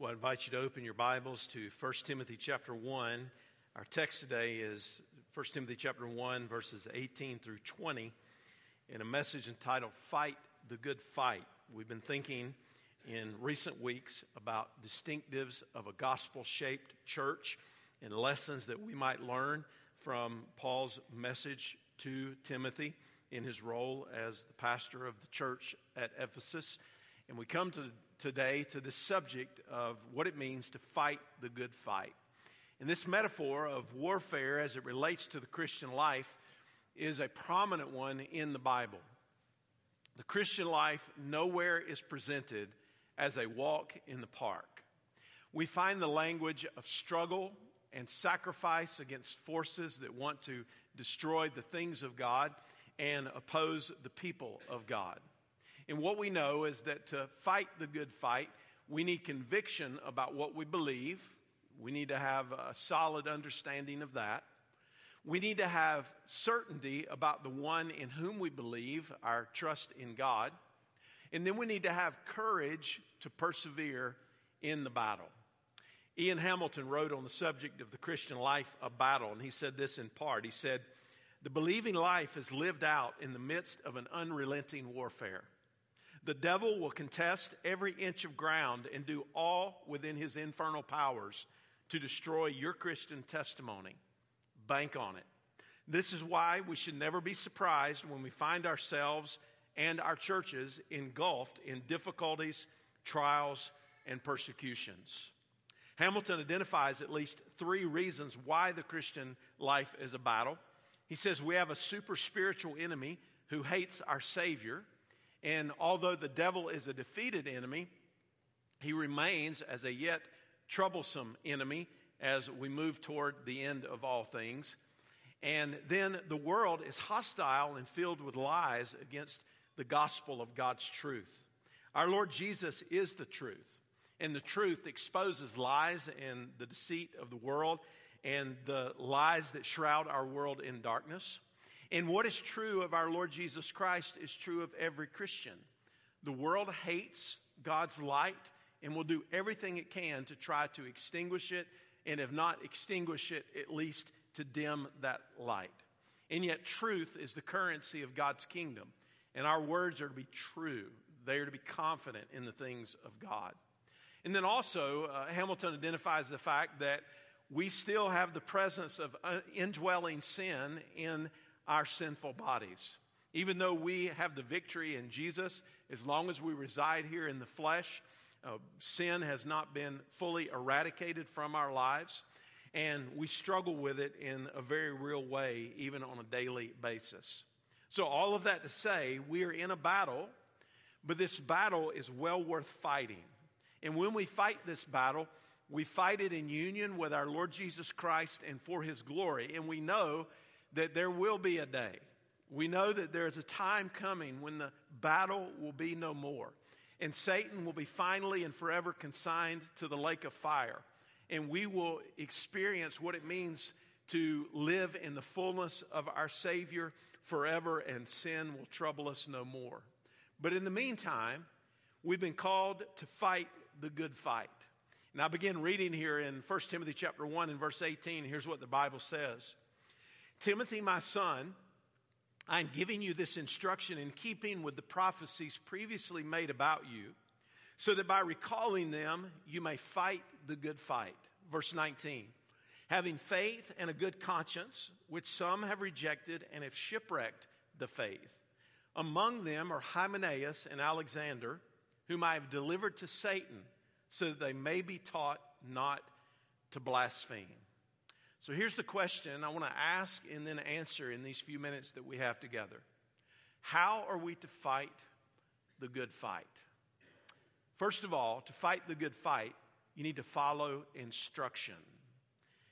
Well, I invite you to open your Bibles to 1 Timothy chapter 1. Our text today is 1 Timothy chapter 1, verses 18 through 20, in a message entitled Fight the Good Fight. We've been thinking in recent weeks about distinctives of a gospel shaped church and lessons that we might learn from Paul's message to Timothy in his role as the pastor of the church at Ephesus. And we come to today to the subject of what it means to fight the good fight. And this metaphor of warfare as it relates to the Christian life is a prominent one in the Bible. The Christian life nowhere is presented as a walk in the park. We find the language of struggle and sacrifice against forces that want to destroy the things of God and oppose the people of God. And what we know is that to fight the good fight, we need conviction about what we believe. We need to have a solid understanding of that. We need to have certainty about the one in whom we believe, our trust in God. And then we need to have courage to persevere in the battle. Ian Hamilton wrote on the subject of the Christian life a battle, and he said this in part. He said, The believing life is lived out in the midst of an unrelenting warfare. The devil will contest every inch of ground and do all within his infernal powers to destroy your Christian testimony. Bank on it. This is why we should never be surprised when we find ourselves and our churches engulfed in difficulties, trials, and persecutions. Hamilton identifies at least three reasons why the Christian life is a battle. He says we have a super spiritual enemy who hates our Savior. And although the devil is a defeated enemy, he remains as a yet troublesome enemy as we move toward the end of all things. And then the world is hostile and filled with lies against the gospel of God's truth. Our Lord Jesus is the truth, and the truth exposes lies and the deceit of the world and the lies that shroud our world in darkness. And what is true of our Lord Jesus Christ is true of every Christian. The world hates God's light and will do everything it can to try to extinguish it, and if not extinguish it, at least to dim that light. And yet, truth is the currency of God's kingdom, and our words are to be true. They are to be confident in the things of God. And then also, uh, Hamilton identifies the fact that we still have the presence of uh, indwelling sin in our sinful bodies. Even though we have the victory in Jesus, as long as we reside here in the flesh, uh, sin has not been fully eradicated from our lives, and we struggle with it in a very real way, even on a daily basis. So, all of that to say, we are in a battle, but this battle is well worth fighting. And when we fight this battle, we fight it in union with our Lord Jesus Christ and for his glory. And we know that there will be a day. We know that there is a time coming when the battle will be no more. And Satan will be finally and forever consigned to the lake of fire. And we will experience what it means to live in the fullness of our Savior forever, and sin will trouble us no more. But in the meantime, we've been called to fight the good fight. And I begin reading here in 1 Timothy chapter 1 and verse 18. Here's what the Bible says. Timothy, my son, I'm giving you this instruction in keeping with the prophecies previously made about you, so that by recalling them, you may fight the good fight. Verse 19. Having faith and a good conscience, which some have rejected and have shipwrecked the faith. Among them are Hymenaeus and Alexander, whom I have delivered to Satan, so that they may be taught not to blaspheme. So here's the question I want to ask and then answer in these few minutes that we have together. How are we to fight the good fight? First of all, to fight the good fight, you need to follow instruction.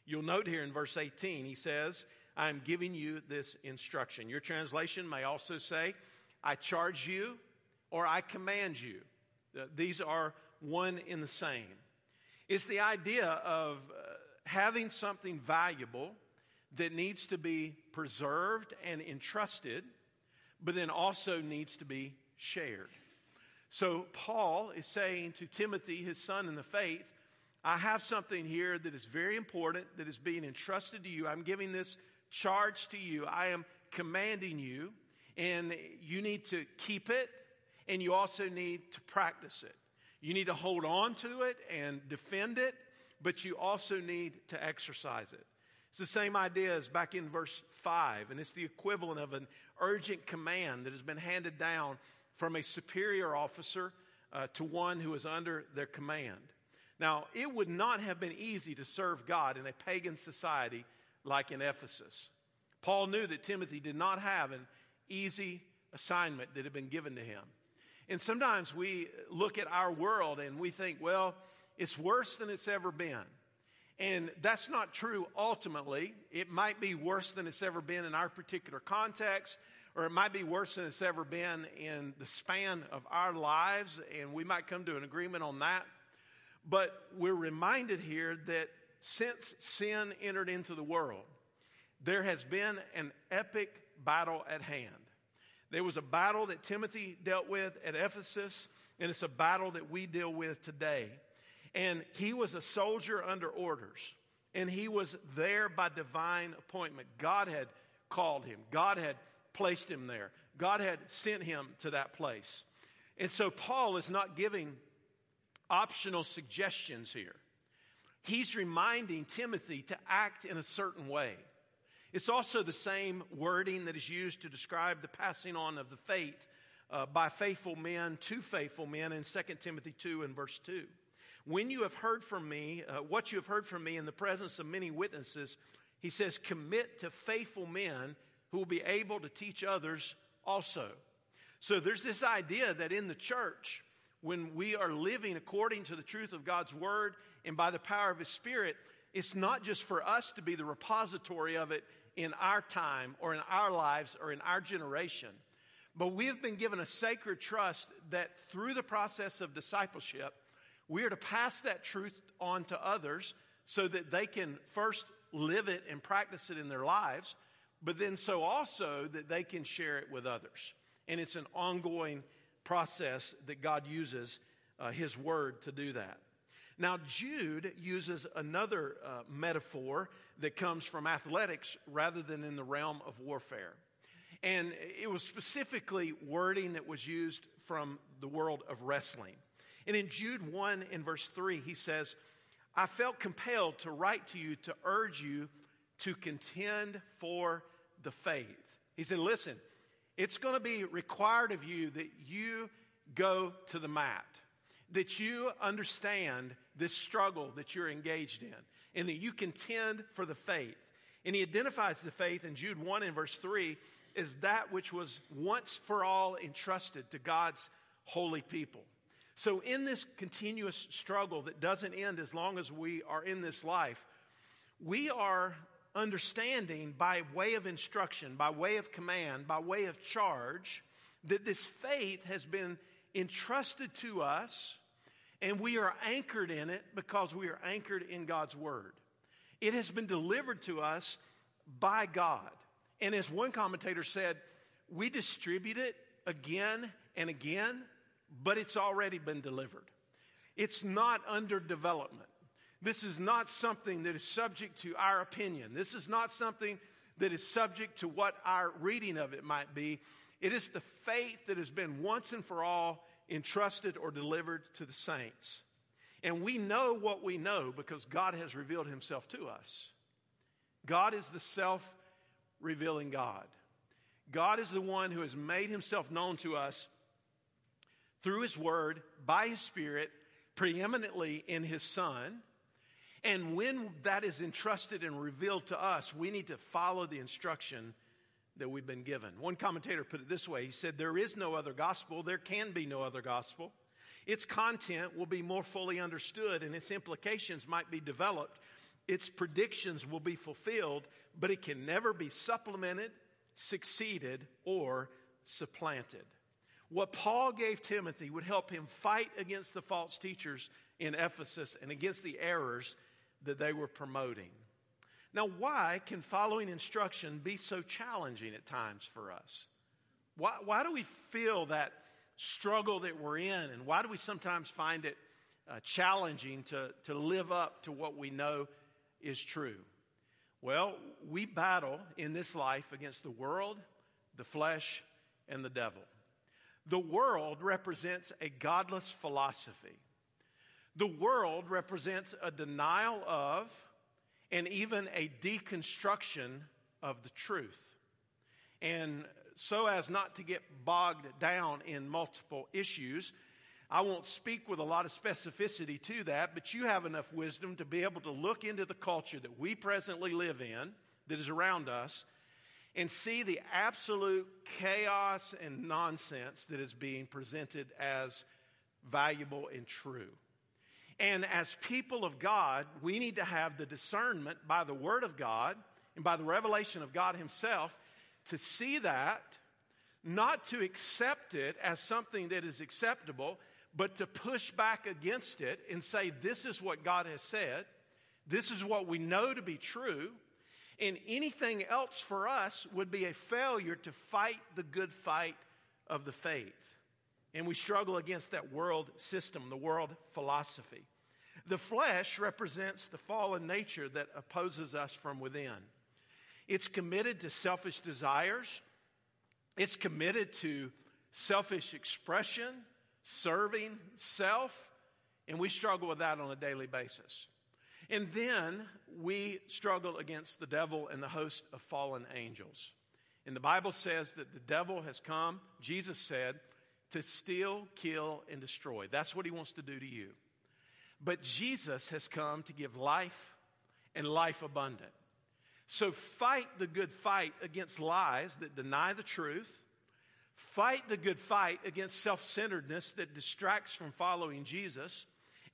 You'll note here in verse 18, he says, I am giving you this instruction. Your translation may also say, I charge you or I command you. These are one in the same. It's the idea of uh, having something valuable that needs to be preserved and entrusted, but then also needs to be shared. So, Paul is saying to Timothy, his son in the faith, I have something here that is very important that is being entrusted to you. I'm giving this charge to you. I am commanding you, and you need to keep it, and you also need to practice it. You need to hold on to it and defend it, but you also need to exercise it. It's the same idea as back in verse 5, and it's the equivalent of an urgent command that has been handed down from a superior officer uh, to one who is under their command. Now, it would not have been easy to serve God in a pagan society like in Ephesus. Paul knew that Timothy did not have an easy assignment that had been given to him. And sometimes we look at our world and we think, well, it's worse than it's ever been. And that's not true ultimately. It might be worse than it's ever been in our particular context, or it might be worse than it's ever been in the span of our lives, and we might come to an agreement on that. But we're reminded here that since sin entered into the world, there has been an epic battle at hand. There was a battle that Timothy dealt with at Ephesus, and it's a battle that we deal with today. And he was a soldier under orders, and he was there by divine appointment. God had called him, God had placed him there, God had sent him to that place. And so Paul is not giving optional suggestions here. He's reminding Timothy to act in a certain way. It's also the same wording that is used to describe the passing on of the faith uh, by faithful men to faithful men in 2 Timothy 2 and verse 2. When you have heard from me, uh, what you have heard from me in the presence of many witnesses, he says, commit to faithful men who will be able to teach others also. So there's this idea that in the church, when we are living according to the truth of God's word and by the power of his spirit, it's not just for us to be the repository of it in our time or in our lives or in our generation, but we have been given a sacred trust that through the process of discipleship, we are to pass that truth on to others so that they can first live it and practice it in their lives, but then so also that they can share it with others. And it's an ongoing process that God uses uh, His Word to do that. Now, Jude uses another uh, metaphor that comes from athletics rather than in the realm of warfare. And it was specifically wording that was used from the world of wrestling. And in Jude 1 in verse 3, he says, I felt compelled to write to you to urge you to contend for the faith. He said, Listen, it's going to be required of you that you go to the mat, that you understand this struggle that you're engaged in, and that you contend for the faith. And he identifies the faith in Jude 1 and verse 3 as that which was once for all entrusted to God's holy people. So, in this continuous struggle that doesn't end as long as we are in this life, we are understanding by way of instruction, by way of command, by way of charge, that this faith has been entrusted to us and we are anchored in it because we are anchored in God's Word. It has been delivered to us by God. And as one commentator said, we distribute it again and again, but it's already been delivered. It's not under development. This is not something that is subject to our opinion. This is not something that is subject to what our reading of it might be. It is the faith that has been once and for all entrusted or delivered to the saints. And we know what we know because God has revealed himself to us. God is the self revealing God. God is the one who has made himself known to us through his word, by his spirit, preeminently in his son. And when that is entrusted and revealed to us, we need to follow the instruction that we've been given. One commentator put it this way he said, There is no other gospel, there can be no other gospel. Its content will be more fully understood and its implications might be developed. Its predictions will be fulfilled, but it can never be supplemented, succeeded, or supplanted. What Paul gave Timothy would help him fight against the false teachers in Ephesus and against the errors that they were promoting. Now, why can following instruction be so challenging at times for us? Why, why do we feel that struggle that we're in, and why do we sometimes find it uh, challenging to, to live up to what we know is true. Well, we battle in this life against the world, the flesh, and the devil. The world represents a godless philosophy. The world represents a denial of and even a deconstruction of the truth. And so as not to get bogged down in multiple issues, I won't speak with a lot of specificity to that, but you have enough wisdom to be able to look into the culture that we presently live in, that is around us, and see the absolute chaos and nonsense that is being presented as valuable and true. And as people of God, we need to have the discernment by the Word of God and by the revelation of God Himself to see that, not to accept it as something that is acceptable, but to push back against it and say, This is what God has said, this is what we know to be true, and anything else for us would be a failure to fight the good fight of the faith. And we struggle against that world system, the world philosophy. The flesh represents the fallen nature that opposes us from within. It's committed to selfish desires. It's committed to selfish expression, serving self, and we struggle with that on a daily basis. And then we struggle against the devil and the host of fallen angels. And the Bible says that the devil has come, Jesus said, to steal, kill, and destroy. That's what he wants to do to you. But Jesus has come to give life and life abundant. So fight the good fight against lies that deny the truth. Fight the good fight against self centeredness that distracts from following Jesus.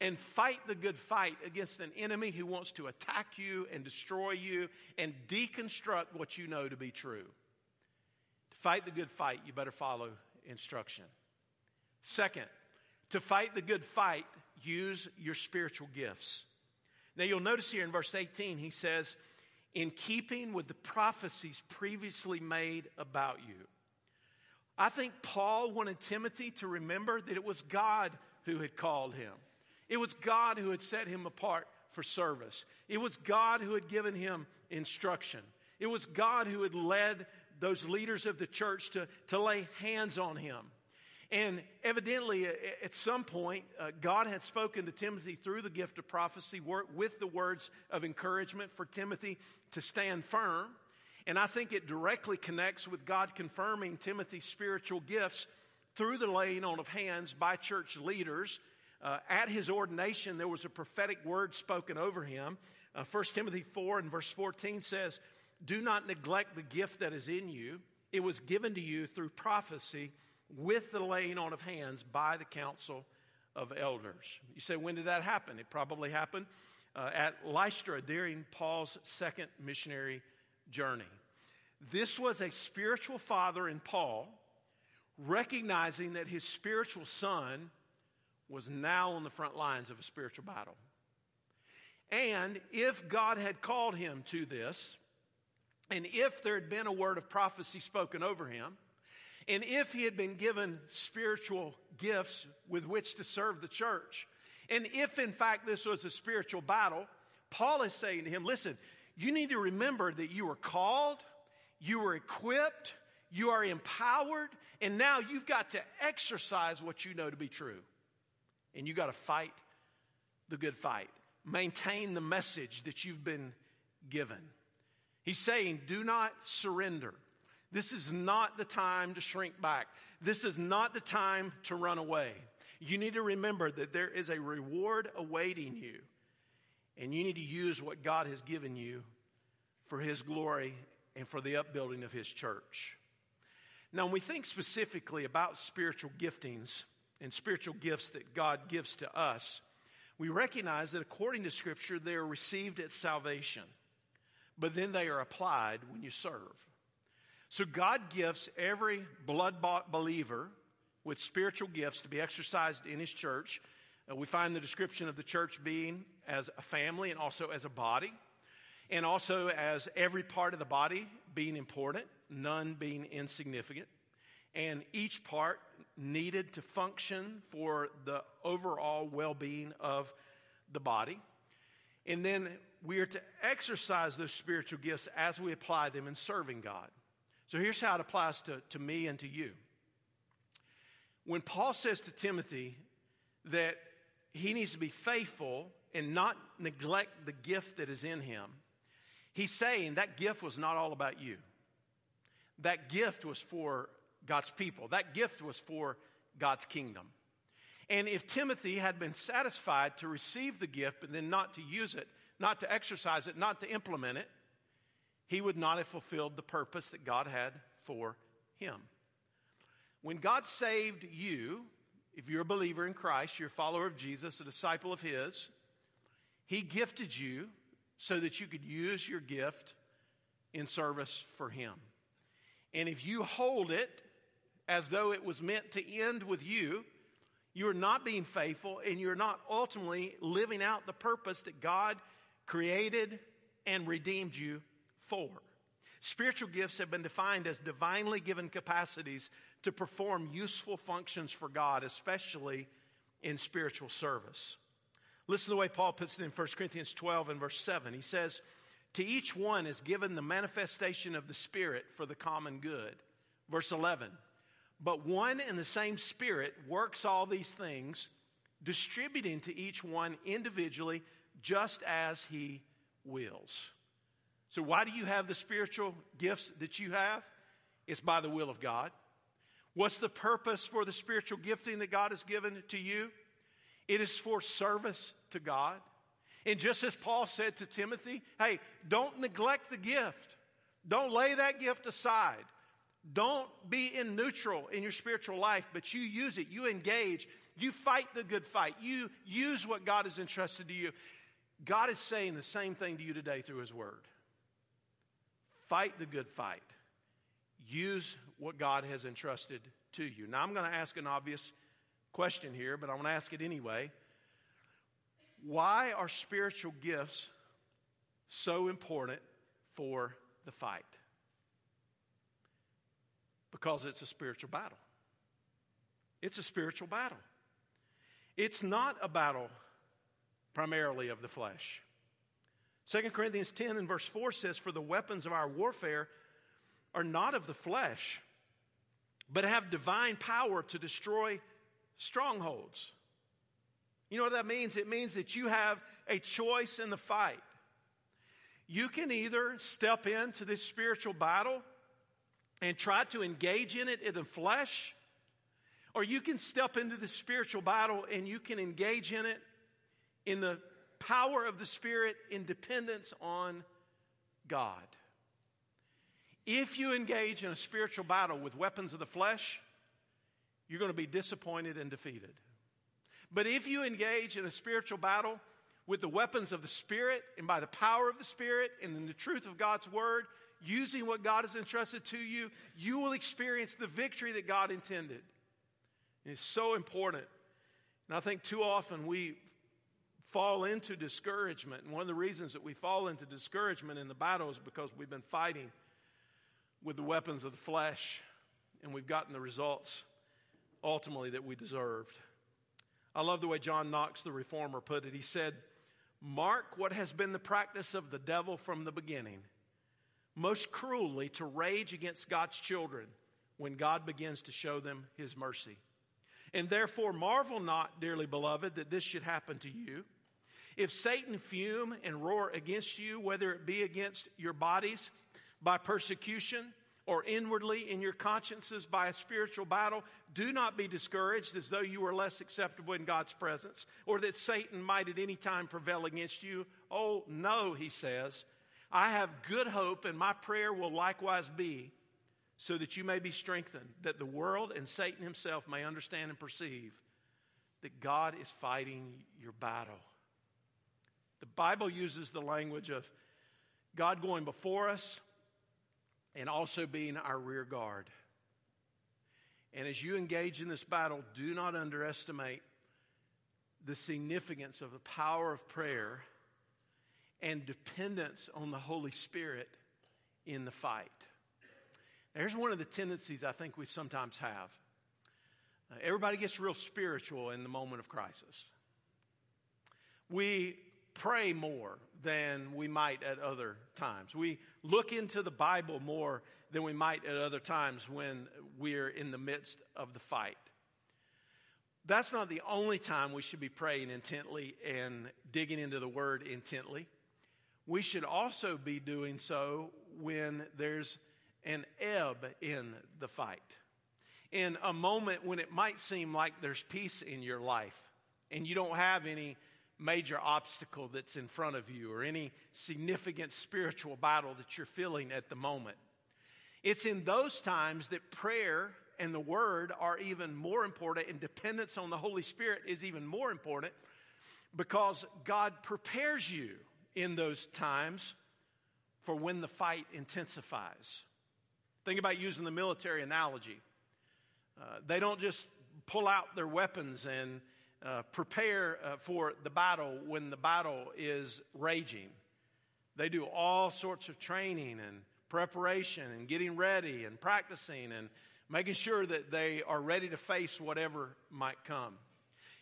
And fight the good fight against an enemy who wants to attack you and destroy you and deconstruct what you know to be true. To fight the good fight, you better follow instruction. Second, to fight the good fight, use your spiritual gifts. Now you'll notice here in verse 18, he says, in keeping with the prophecies previously made about you. I think Paul wanted Timothy to remember that it was God who had called him. It was God who had set him apart for service. It was God who had given him instruction. It was God who had led those leaders of the church to, to lay hands on him. And evidently, at some point, uh, God had spoken to Timothy through the gift of prophecy with the words of encouragement for Timothy to stand firm. And I think it directly connects with God confirming Timothy's spiritual gifts through the laying on of hands by church leaders. Uh, at his ordination, there was a prophetic word spoken over him. Uh, 1 Timothy 4 and verse 14 says, Do not neglect the gift that is in you. It was given to you through prophecy with the laying on of hands by the council of elders. You say, when did that happen? It probably happened uh, at Lystra during Paul's second missionary journey. This was a spiritual father in Paul recognizing that his spiritual son was now on the front lines of a spiritual battle. And if God had called him to this, and if there had been a word of prophecy spoken over him, and if he had been given spiritual gifts with which to serve the church, and if in fact this was a spiritual battle, Paul is saying to him, listen, you need to remember that you were called, you were equipped, you are empowered, and now you've got to exercise what you know to be true. And you got to fight the good fight. Maintain the message that you've been given. He's saying, do not surrender. This is not the time to shrink back. This is not the time to run away. You need to remember that there is a reward awaiting you, and you need to use what God has given you for His glory and for the upbuilding of His church. Now, when we think specifically about spiritual giftings and spiritual gifts that God gives to us, we recognize that according to Scripture, they are received at salvation, but then they are applied when you serve. So God gifts every blood bought believer with spiritual gifts to be exercised in his church. Uh, we find the description of the church being as a family and also as a body, and also as every part of the body being important, none being insignificant. And each part needed to function for the overall well being of the body. And then we are to exercise those spiritual gifts as we apply them in serving God. So here's how it applies to, to me and to you. When Paul says to Timothy that he needs to be faithful and not neglect the gift that is in him, he's saying that gift was not all about you. That gift was for God's people, that gift was for God's kingdom. And if Timothy had been satisfied to receive the gift but then not to use it, not to exercise it, not to implement it, he would not have fulfilled the purpose that God had for him. When God saved you, if you're a believer in Christ, you're a follower of Jesus, a disciple of His, He gifted you so that you could use your gift in service for Him. And if you hold it as though it was meant to end with you, you're not being faithful and you're not ultimately living out the purpose that God created and redeemed you for. Spiritual gifts have been defined as divinely given capacities to perform useful functions for God, especially in spiritual service. Listen to the way Paul puts it in 1 Corinthians 12 and verse 7. He says, To each one is given the manifestation of the Spirit for the common good. Verse 11, But one and the same Spirit works all these things, distributing to each one individually just as he wills. So, why do you have the spiritual gifts that you have? It's by the will of God. What's the purpose for the spiritual gifting that God has given to you? It is for service to God. And just as Paul said to Timothy, hey, don't neglect the gift. Don't lay that gift aside. Don't be in neutral in your spiritual life, but you use it. You engage. You fight the good fight. You use what God has entrusted to you. God is saying the same thing to you today through His Word. Fight the good fight. Use what God has entrusted to you. Now, I'm going to ask an obvious question here, but I'm going to ask it anyway. Why are spiritual gifts so important for the fight? Because it's a spiritual battle. It's a spiritual battle. It's not a battle primarily of the flesh. 2 Corinthians 10 and verse 4 says, For the weapons of our warfare are not of the flesh, but have divine power to destroy strongholds. You know what that means? It means that you have a choice in the fight. You can either step into this spiritual battle and try to engage in it in the flesh, or you can step into the spiritual battle and you can engage in it in the power of the Spirit in dependence on God. If you engage in a spiritual battle with weapons of the flesh, you're going to be disappointed and defeated. But if you engage in a spiritual battle with the weapons of the Spirit and by the power of the Spirit and in the truth of God's Word, using what God has entrusted to you, you will experience the victory that God intended. And it's so important. And I think too often we fall into discouragement. And one of the reasons that we fall into discouragement in the battle is because we've been fighting with the weapons of the flesh and we've gotten the results ultimately that we deserved. I love the way John Knox, the reformer, put it. He said, Mark what has been the practice of the devil from the beginning, most cruelly to rage against God's children when God begins to show them his mercy. And therefore, marvel not, dearly beloved, that this should happen to you. If Satan fume and roar against you, whether it be against your bodies by persecution or inwardly in your consciences by a spiritual battle, do not be discouraged as though you were less acceptable in God's presence or that Satan might at any time prevail against you. Oh, no, he says. I have good hope, and my prayer will likewise be so that you may be strengthened, that the world and Satan himself may understand and perceive that God is fighting your battle. The Bible uses the language of God going before us and also being our rear guard. And as you engage in this battle, do not underestimate the significance of the power of prayer and dependence on the Holy Spirit in the fight. Here's one of the tendencies I think we sometimes have. Uh, everybody gets real spiritual in the moment of crisis. We pray more than we might at other times. We look into the Bible more than we might at other times when we're in the midst of the fight. That's not the only time we should be praying intently and digging into the Word intently. We should also be doing so when there's an ebb in the fight. In a moment when it might seem like there's peace in your life and you don't have any major obstacle that's in front of you or any significant spiritual battle that you're feeling at the moment. It's in those times that prayer and the Word are even more important, and dependence on the Holy Spirit is even more important because God prepares you in those times for when the fight intensifies. Think about using the military analogy. Uh, they don't just pull out their weapons and uh, prepare uh, for the battle when the battle is raging. They do all sorts of training and preparation and getting ready and practicing and making sure that they are ready to face whatever might come.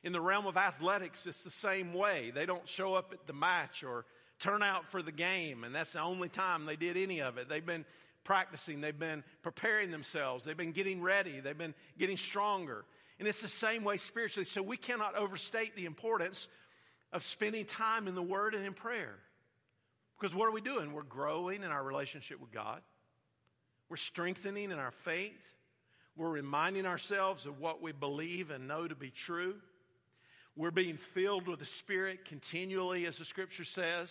In the realm of athletics, it's the same way. They don't show up at the match or turn out for the game, and that's the only time they did any of it. They've been practicing, they've been preparing themselves, they've been getting ready, they've been getting stronger. And it's the same way spiritually. So we cannot overstate the importance of spending time in the Word and in prayer. Because what are we doing? We're growing in our relationship with God, we're strengthening in our faith, we're reminding ourselves of what we believe and know to be true. We're being filled with the Spirit continually, as the Scripture says.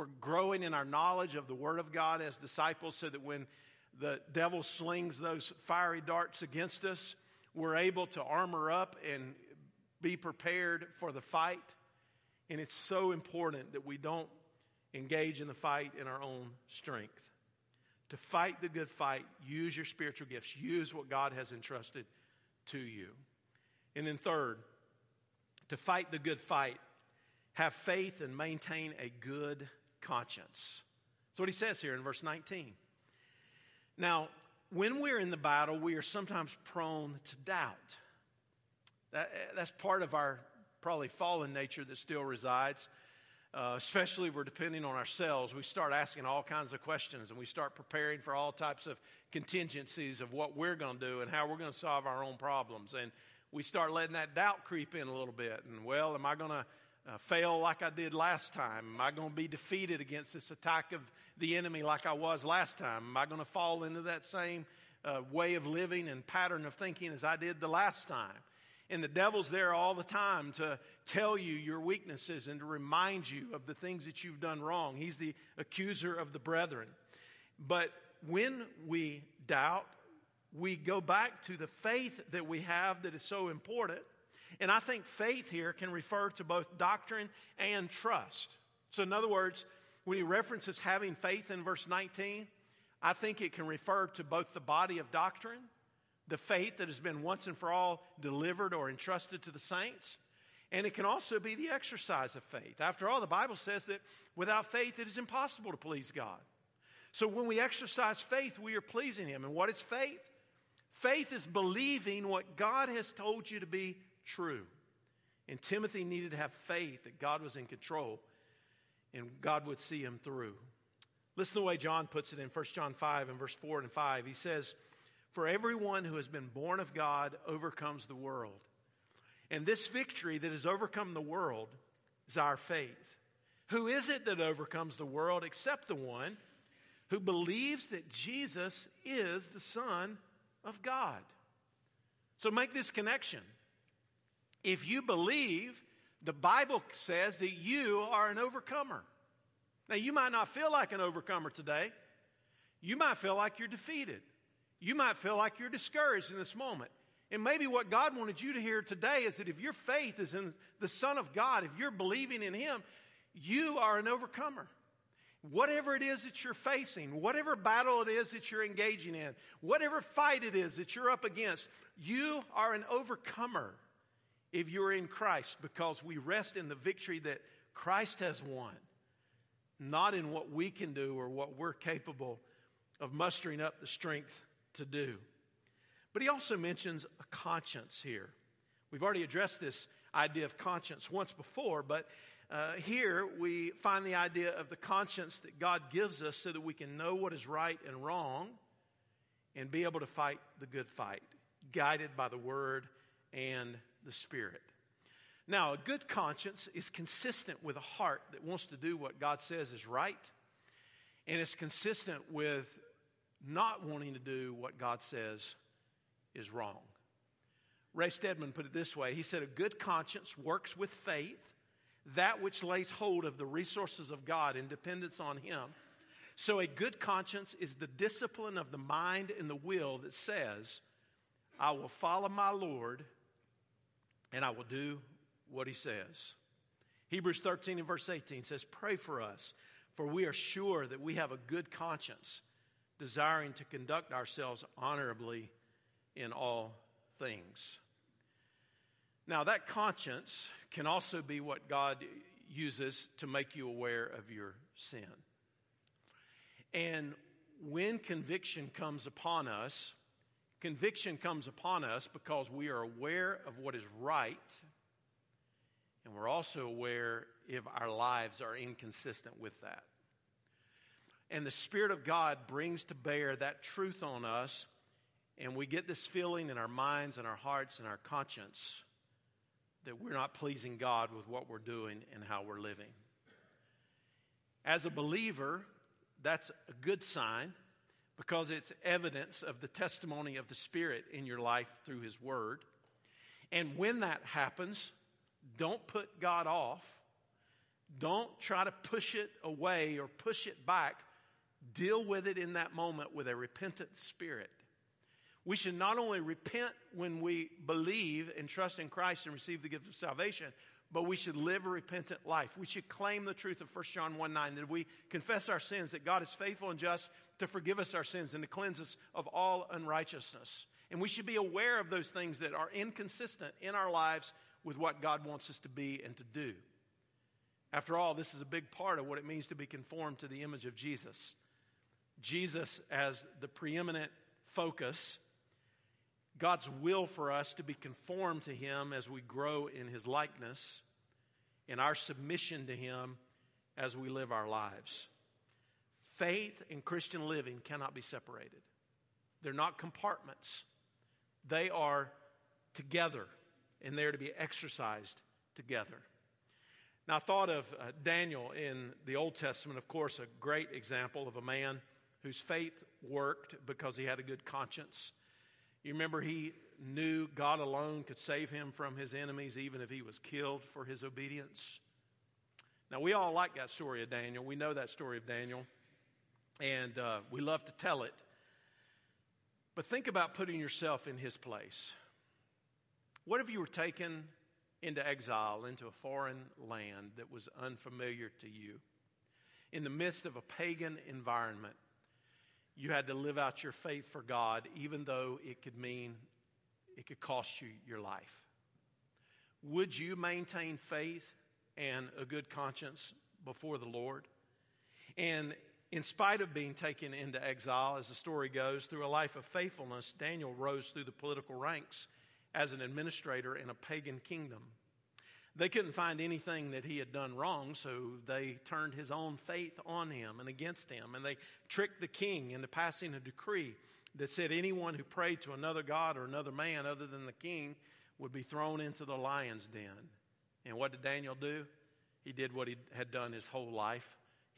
We're growing in our knowledge of the Word of God as disciples so that when the devil slings those fiery darts against us, we're able to armor up and be prepared for the fight. And it's so important that we don't engage in the fight in our own strength. To fight the good fight, use your spiritual gifts, use what God has entrusted to you. And then, third, to fight the good fight, have faith and maintain a good conscience. That's what he says here in verse 19. Now, when we're in the battle, we are sometimes prone to doubt. That, that's part of our probably fallen nature that still resides. Uh, especially if we're depending on ourselves, we start asking all kinds of questions and we start preparing for all types of contingencies of what we're going to do and how we're going to solve our own problems. And we start letting that doubt creep in a little bit. And, well, am I going to uh, fail like I did last time? Am I going to be defeated against this attack of the enemy like I was last time? Am I going to fall into that same uh, way of living and pattern of thinking as I did the last time? And the devil's there all the time to tell you your weaknesses and to remind you of the things that you've done wrong. He's the accuser of the brethren. But when we doubt, we go back to the faith that we have that is so important and I think faith here can refer to both doctrine and trust. So, in other words, when he references having faith in verse 19, I think it can refer to both the body of doctrine, the faith that has been once and for all delivered or entrusted to the saints, and it can also be the exercise of faith. After all, the Bible says that without faith it is impossible to please God. So when we exercise faith, we are pleasing Him. And what is faith? Faith is believing what God has told you to be true. And Timothy needed to have faith that God was in control and God would see him through. Listen to the way John puts it in 1 John 5 and verse 4 and 5. He says, For everyone who has been born of God overcomes the world. And this victory that has overcome the world is our faith. Who is it that overcomes the world except the one who believes that Jesus is the Son of God? So make this connection. If you believe, the Bible says that you are an overcomer. Now, you might not feel like an overcomer today. You might feel like you're defeated. You might feel like you're discouraged in this moment. And maybe what God wanted you to hear today is that if your faith is in the Son of God, if you're believing in Him, you are an overcomer. Whatever it is that you're facing, whatever battle it is that you're engaging in, whatever fight it is that you're up against, you are an overcomer if you're in Christ because we rest in the victory that Christ has won, not in what we can do or what we're capable of mustering up the strength to do. But he also mentions a conscience here. We've already addressed this idea of conscience once before, but uh, here we find the idea of the conscience that God gives us so that we can know what is right and wrong and be able to fight the good fight, guided by the Word and the Spirit. Now, a good conscience is consistent with a heart that wants to do what God says is right, and it's consistent with not wanting to do what God says is wrong. Ray Stedman put it this way He said, A good conscience works with faith, that which lays hold of the resources of God in dependence on Him. So, a good conscience is the discipline of the mind and the will that says, I will follow my Lord and I will do what He says. Hebrews 13 and verse 18 says, Pray for us, for we are sure that we have a good conscience, desiring to conduct ourselves honorably in all things. Now, that conscience can also be what God uses to make you aware of your sin. And when conviction comes upon us, conviction comes upon us because we are aware of what is right, and we're also aware if our lives are inconsistent with that. And the Spirit of God brings to bear that truth on us and we get this feeling in our minds and our hearts and our conscience that we're not pleasing God with what we're doing and how we're living. As a believer, that's a good sign because it's evidence of the testimony of the Spirit in your life through His Word. And when that happens, don't put God off. Don't try to push it away or push it back. Deal with it in that moment with a repentant spirit. We should not only repent when we believe and trust in Christ and receive the gift of salvation, but we should live a repentant life. We should claim the truth of 1 John 1 9 that if we confess our sins, that God is faithful and just to forgive us our sins and to cleanse us of all unrighteousness. And we should be aware of those things that are inconsistent in our lives with what God wants us to be and to do. After all, this is a big part of what it means to be conformed to the image of Jesus. Jesus as the preeminent focus God's will for us to be conformed to Him as we grow in His likeness, and our submission to Him as we live our lives. Faith and Christian living cannot be separated, they're not compartments, they are together, and they're to be exercised together. Now, I thought of uh, Daniel in the Old Testament, of course, a great example of a man whose faith worked because he had a good conscience. You remember he knew God alone could save him from his enemies, even if he was killed for his obedience. Now, we all like that story of Daniel. We know that story of Daniel, and uh, we love to tell it. But think about putting yourself in his place. What if you were taken into exile into a foreign land that was unfamiliar to you, in the midst of a pagan environment? you had to live out your faith for God, even though it could mean it could cost you your life. Would you maintain faith and a good conscience before the Lord? And in spite of being taken into exile, as the story goes, through a life of faithfulness, Daniel rose through the political ranks as an administrator in a pagan kingdom. They couldn't find anything that he had done wrong, so they turned his own faith on him and against him. And they tricked the king into passing a decree that said anyone who prayed to another god or another man other than the king would be thrown into the lion's den. And what did Daniel do? He did what he had done his whole life.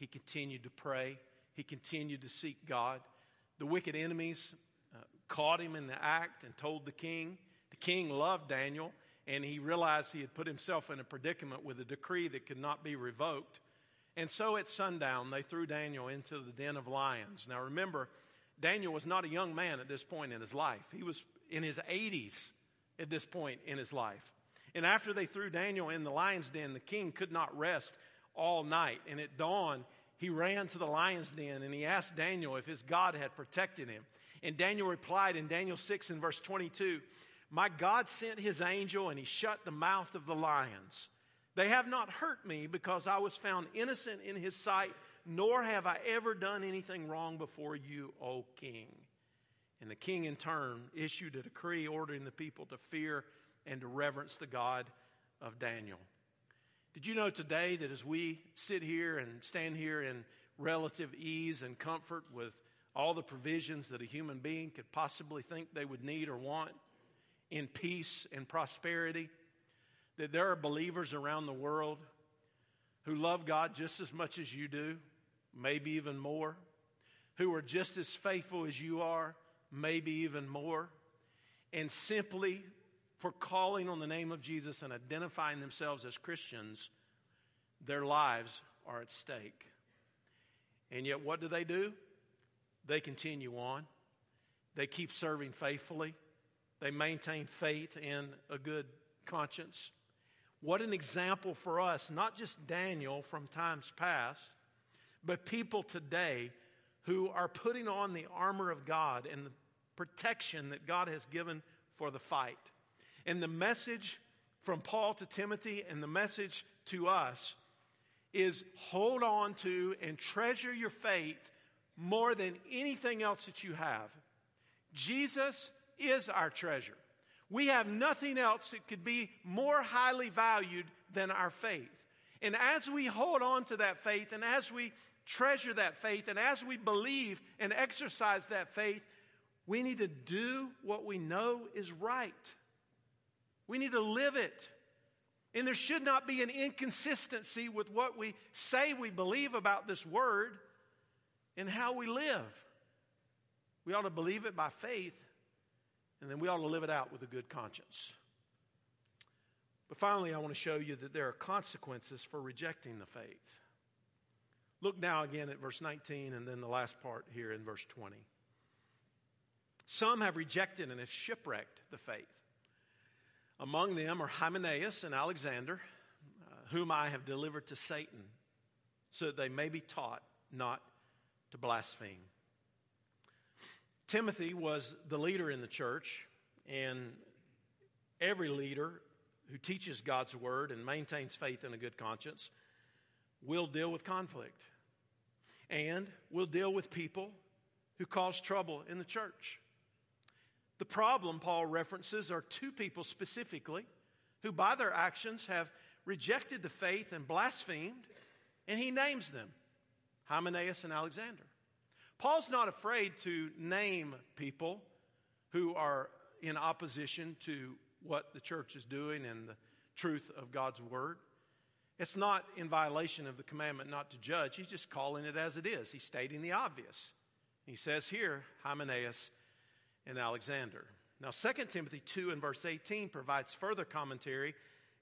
He continued to pray, he continued to seek God. The wicked enemies uh, caught him in the act and told the king. The king loved Daniel and he realized he had put himself in a predicament with a decree that could not be revoked. And so at sundown, they threw Daniel into the den of lions. Now remember, Daniel was not a young man at this point in his life, he was in his 80s at this point in his life. And after they threw Daniel in the lion's den, the king could not rest all night. And at dawn, he ran to the lion's den and he asked Daniel if his God had protected him. And Daniel replied in Daniel 6 and verse 22 my God sent his angel and he shut the mouth of the lions. They have not hurt me because I was found innocent in his sight, nor have I ever done anything wrong before you, O king. And the king, in turn, issued a decree ordering the people to fear and to reverence the God of Daniel. Did you know today that as we sit here and stand here in relative ease and comfort with all the provisions that a human being could possibly think they would need or want in peace and prosperity, that there are believers around the world who love God just as much as you do, maybe even more, who are just as faithful as you are, maybe even more, and simply for calling on the name of Jesus and identifying themselves as Christians, their lives are at stake. And yet, what do they do? They continue on. They keep serving faithfully. They maintain faith and a good conscience. What an example for us, not just Daniel from times past, but people today who are putting on the armor of God and the protection that God has given for the fight. And the message from Paul to Timothy and the message to us is hold on to and treasure your faith more than anything else that you have. Jesus is our treasure. We have nothing else that could be more highly valued than our faith. And as we hold on to that faith and as we treasure that faith and as we believe and exercise that faith, we need to do what we know is right. We need to live it. And there should not be an inconsistency with what we say we believe about this word and how we live. We ought to believe it by faith, and then we ought to live it out with a good conscience. But finally, I want to show you that there are consequences for rejecting the faith. Look now again at verse 19 and then the last part here in verse 20. Some have rejected and have shipwrecked the faith. Among them are Hymenaeus and Alexander, uh, whom I have delivered to Satan, so that they may be taught not to blaspheme. Timothy was the leader in the church, and every leader who teaches God's word and maintains faith and a good conscience will deal with conflict and will deal with people who cause trouble in the church. The problem Paul references are two people specifically who, by their actions, have rejected the faith and blasphemed, and he names them Hymenaeus and Alexander. Paul's not afraid to name people who are in opposition to what the church is doing and the truth of God's word. It's not in violation of the commandment not to judge. He's just calling it as it is. He's stating the obvious. He says here, Hymenaeus and Alexander. Now, 2 Timothy 2 and verse 18 provides further commentary,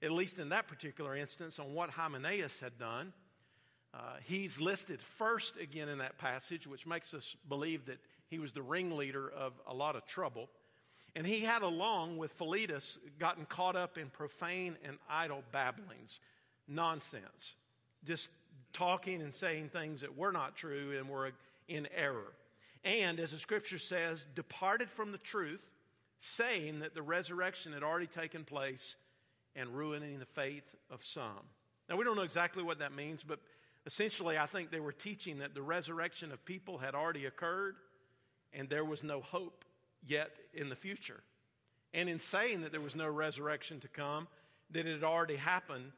at least in that particular instance, on what Hymenaeus had done. Uh, he's listed first again in that passage, which makes us believe that he was the ringleader of a lot of trouble. And he had, along with Philetus, gotten caught up in profane and idle babblings, nonsense, just talking and saying things that were not true and were in error. And, as the scripture says, departed from the truth, saying that the resurrection had already taken place and ruining the faith of some. Now, we don't know exactly what that means, but Essentially, I think they were teaching that the resurrection of people had already occurred and there was no hope yet in the future. And in saying that there was no resurrection to come, that it had already happened,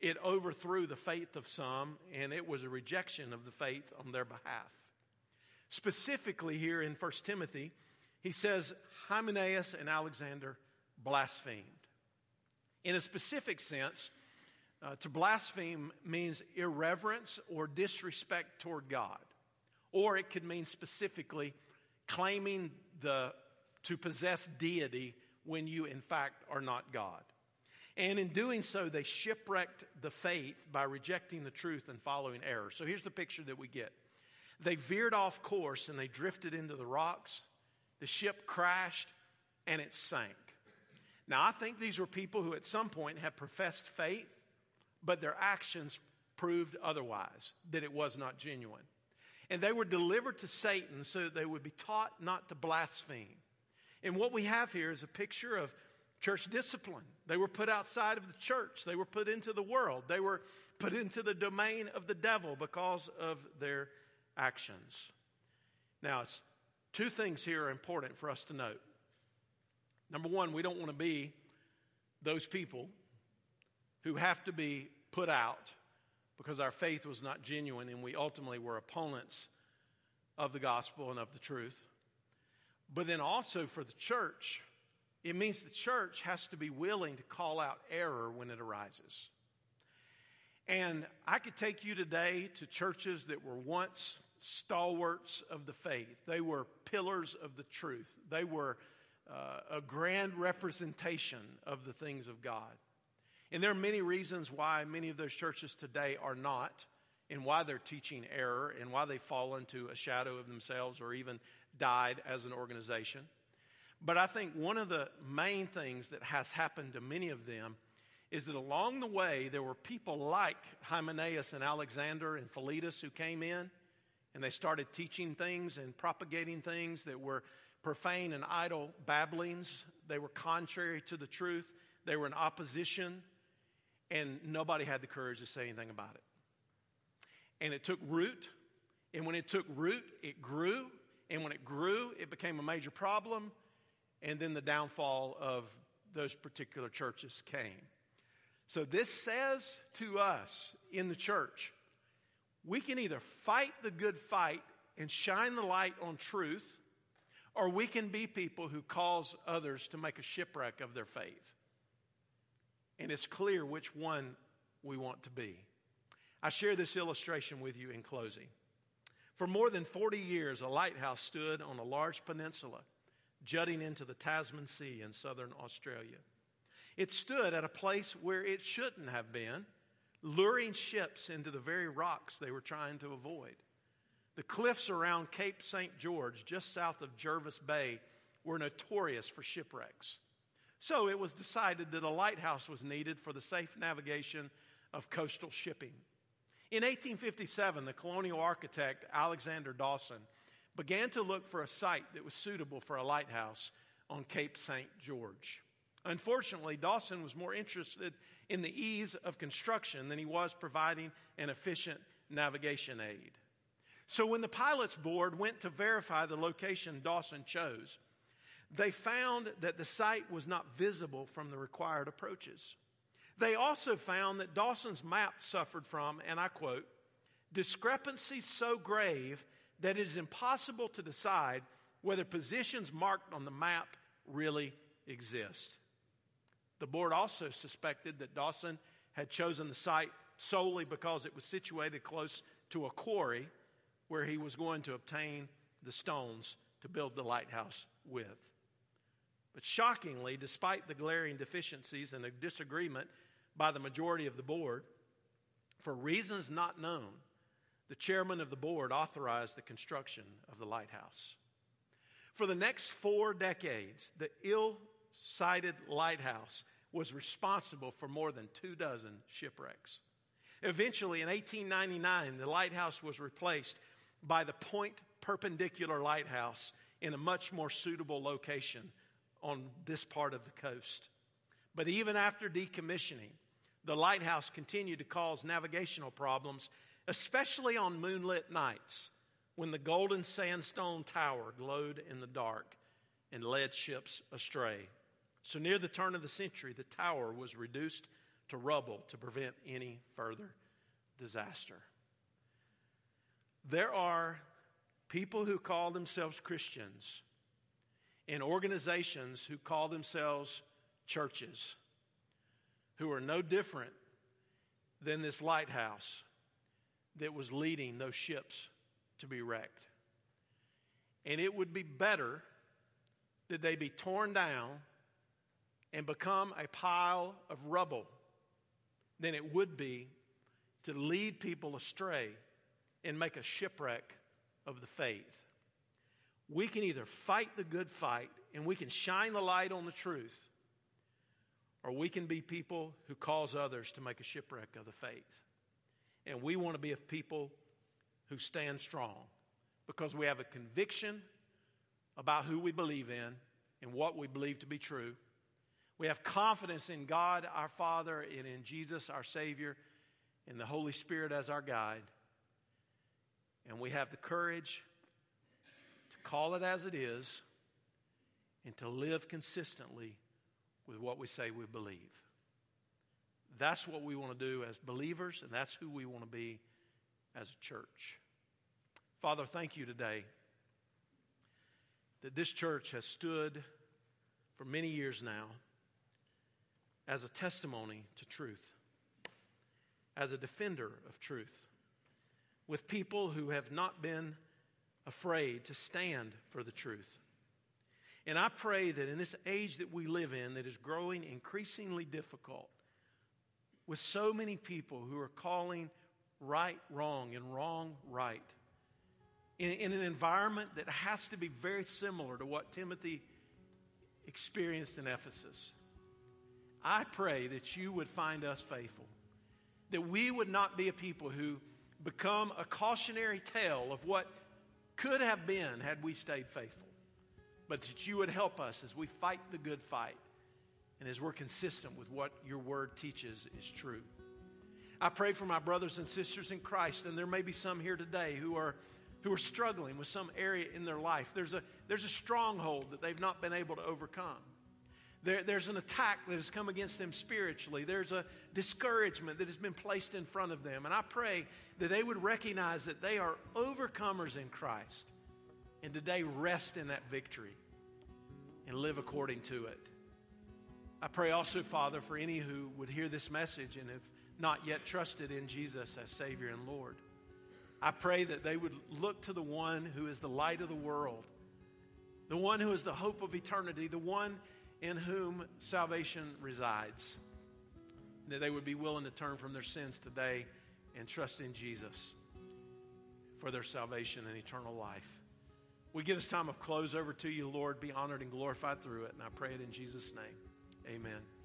it overthrew the faith of some and it was a rejection of the faith on their behalf. Specifically, here in 1 Timothy, he says Hymenaeus and Alexander blasphemed. In a specific sense, uh, to blaspheme means irreverence or disrespect toward God. Or it could mean specifically claiming the, to possess deity when you, in fact, are not God. And in doing so, they shipwrecked the faith by rejecting the truth and following error. So here's the picture that we get they veered off course and they drifted into the rocks. The ship crashed and it sank. Now, I think these were people who at some point had professed faith but their actions proved otherwise, that it was not genuine. And they were delivered to Satan so that they would be taught not to blaspheme. And what we have here is a picture of church discipline. They were put outside of the church, they were put into the world, they were put into the domain of the devil because of their actions. Now, it's two things here are important for us to note. Number one, we don't want to be those people who have to be put out because our faith was not genuine and we ultimately were opponents of the gospel and of the truth. But then also for the church, it means the church has to be willing to call out error when it arises. And I could take you today to churches that were once stalwarts of the faith. They were pillars of the truth. They were uh, a grand representation of the things of God. And there are many reasons why many of those churches today are not, and why they're teaching error, and why they fall into a shadow of themselves or even died as an organization. But I think one of the main things that has happened to many of them is that along the way there were people like Hymenaeus and Alexander and Philetus who came in and they started teaching things and propagating things that were profane and idle babblings. They were contrary to the truth. They were in opposition, and nobody had the courage to say anything about it. And it took root, and when it took root, it grew, and when it grew, it became a major problem, and then the downfall of those particular churches came. So, this says to us in the church we can either fight the good fight and shine the light on truth, or we can be people who cause others to make a shipwreck of their faith. And it's clear which one we want to be. I share this illustration with you in closing. For more than 40 years, a lighthouse stood on a large peninsula jutting into the Tasman Sea in southern Australia. It stood at a place where it shouldn't have been luring ships into the very rocks they were trying to avoid. The cliffs around Cape St. George, just south of Jervis Bay, were notorious for shipwrecks. So it was decided that a lighthouse was needed for the safe navigation of coastal shipping. In 1857, the colonial architect Alexander Dawson began to look for a site that was suitable for a lighthouse on Cape St. George. Unfortunately, Dawson was more interested in the ease of construction than he was providing an efficient navigation aid. So, when the pilot's board went to verify the location Dawson chose, they found that the site was not visible from the required approaches. They also found that Dawson's map suffered from, and I quote, discrepancies so grave that it is impossible to decide whether positions marked on the map really exist. The board also suspected that Dawson had chosen the site solely because it was situated close to a quarry where he was going to obtain the stones to build the lighthouse with. But shockingly, despite the glaring deficiencies and a disagreement by the majority of the board, for reasons not known, the chairman of the board authorized the construction of the lighthouse. For the next four decades, the ill sited lighthouse was responsible for more than two dozen shipwrecks. Eventually, in 1899, the lighthouse was replaced by the Point Perpendicular Lighthouse in a much more suitable location on this part of the coast. But even after decommissioning, the lighthouse continued to cause navigational problems, especially on moonlit nights when the golden sandstone tower glowed in the dark and led ships astray. So, near the turn of the century, the tower was reduced to rubble to prevent any further disaster. There are people who call themselves Christians and organizations who call themselves churches who are no different than this lighthouse that was leading those ships to be wrecked. And it would be better that they be torn down and become a pile of rubble than it would be to lead people astray and make a shipwreck of the faith. We can either fight the good fight and we can shine the light on the truth, or we can be people who cause others to make a shipwreck of the faith. And we want to be a people who stand strong because we have a conviction about who we believe in and what we believe to be true. We have confidence in God our Father and in Jesus our Savior and the Holy Spirit as our guide. And we have the courage to call it as it is and to live consistently with what we say we believe. That's what we want to do as believers, and that's who we want to be as a church. Father, thank you today that this church has stood for many years now as a testimony to truth, as a defender of truth, with people who have not been afraid to stand for the truth. And I pray that in this age that we live in, that is growing increasingly difficult, with so many people who are calling right wrong and wrong right, in, in an environment that has to be very similar to what Timothy experienced in Ephesus. I pray that you would find us faithful, that we would not be a people who become a cautionary tale of what could have been had we stayed faithful, but that you would help us as we fight the good fight and as we're consistent with what your word teaches is true. I pray for my brothers and sisters in Christ, and there may be some here today who are who are struggling with some area in their life. There's a, there's a stronghold that they've not been able to overcome. There, there's an attack that has come against them spiritually. There's a discouragement that has been placed in front of them. And I pray that they would recognize that they are overcomers in Christ and today rest in that victory and live according to it. I pray also, Father, for any who would hear this message and have not yet trusted in Jesus as Savior and Lord. I pray that they would look to the one who is the light of the world, the one who is the hope of eternity, the one in whom salvation resides. That they would be willing to turn from their sins today and trust in Jesus for their salvation and eternal life. We give this time of close over to you, Lord. Be honored and glorified through it. And I pray it in Jesus' name. Amen.